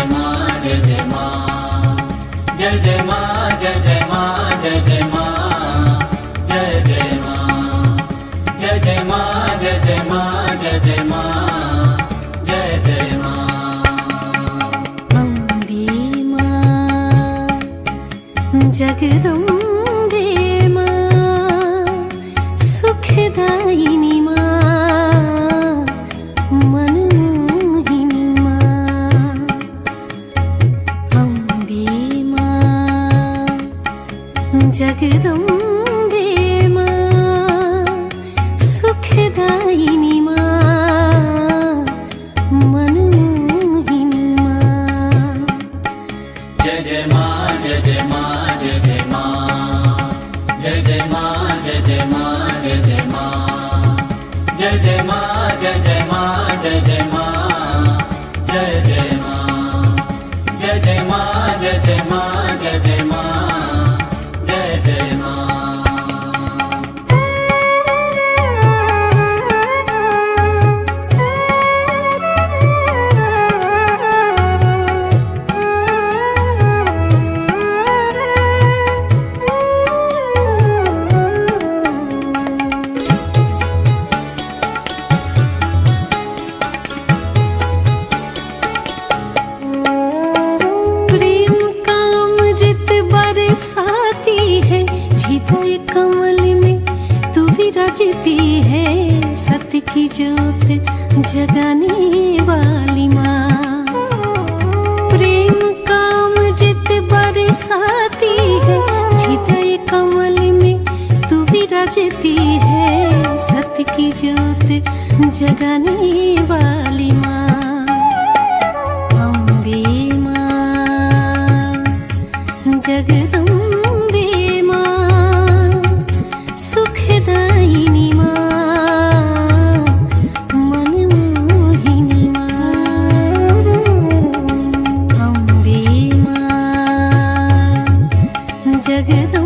जय मा जय मा जय जय मा जय जय मा जय जय मा जय जय मा जय जय मा जय जय मा जय जय मा जय जय मा अम्बे मा जगदम्बे जय जय जय जय मा जय जय मा जय जय मा जय जय मा कमल में तू भी विराजती है। सत्य की ज्योत जगाने वाली माँ। प्रेम का अमृत बरसाती है। हृदय कमल में तू भी विराजती है। सत्य की ज्योत जगाने वाली माँ। 这个。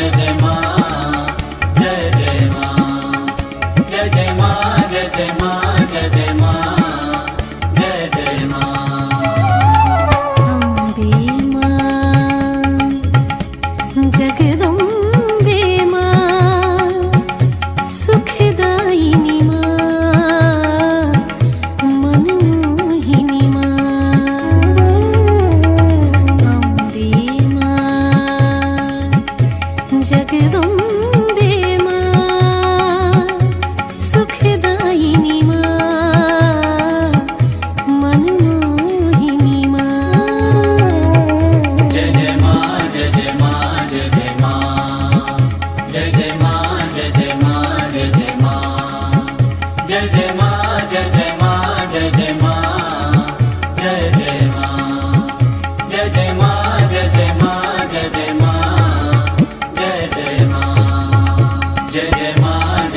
Jai Jai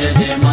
Jai Jai Ma.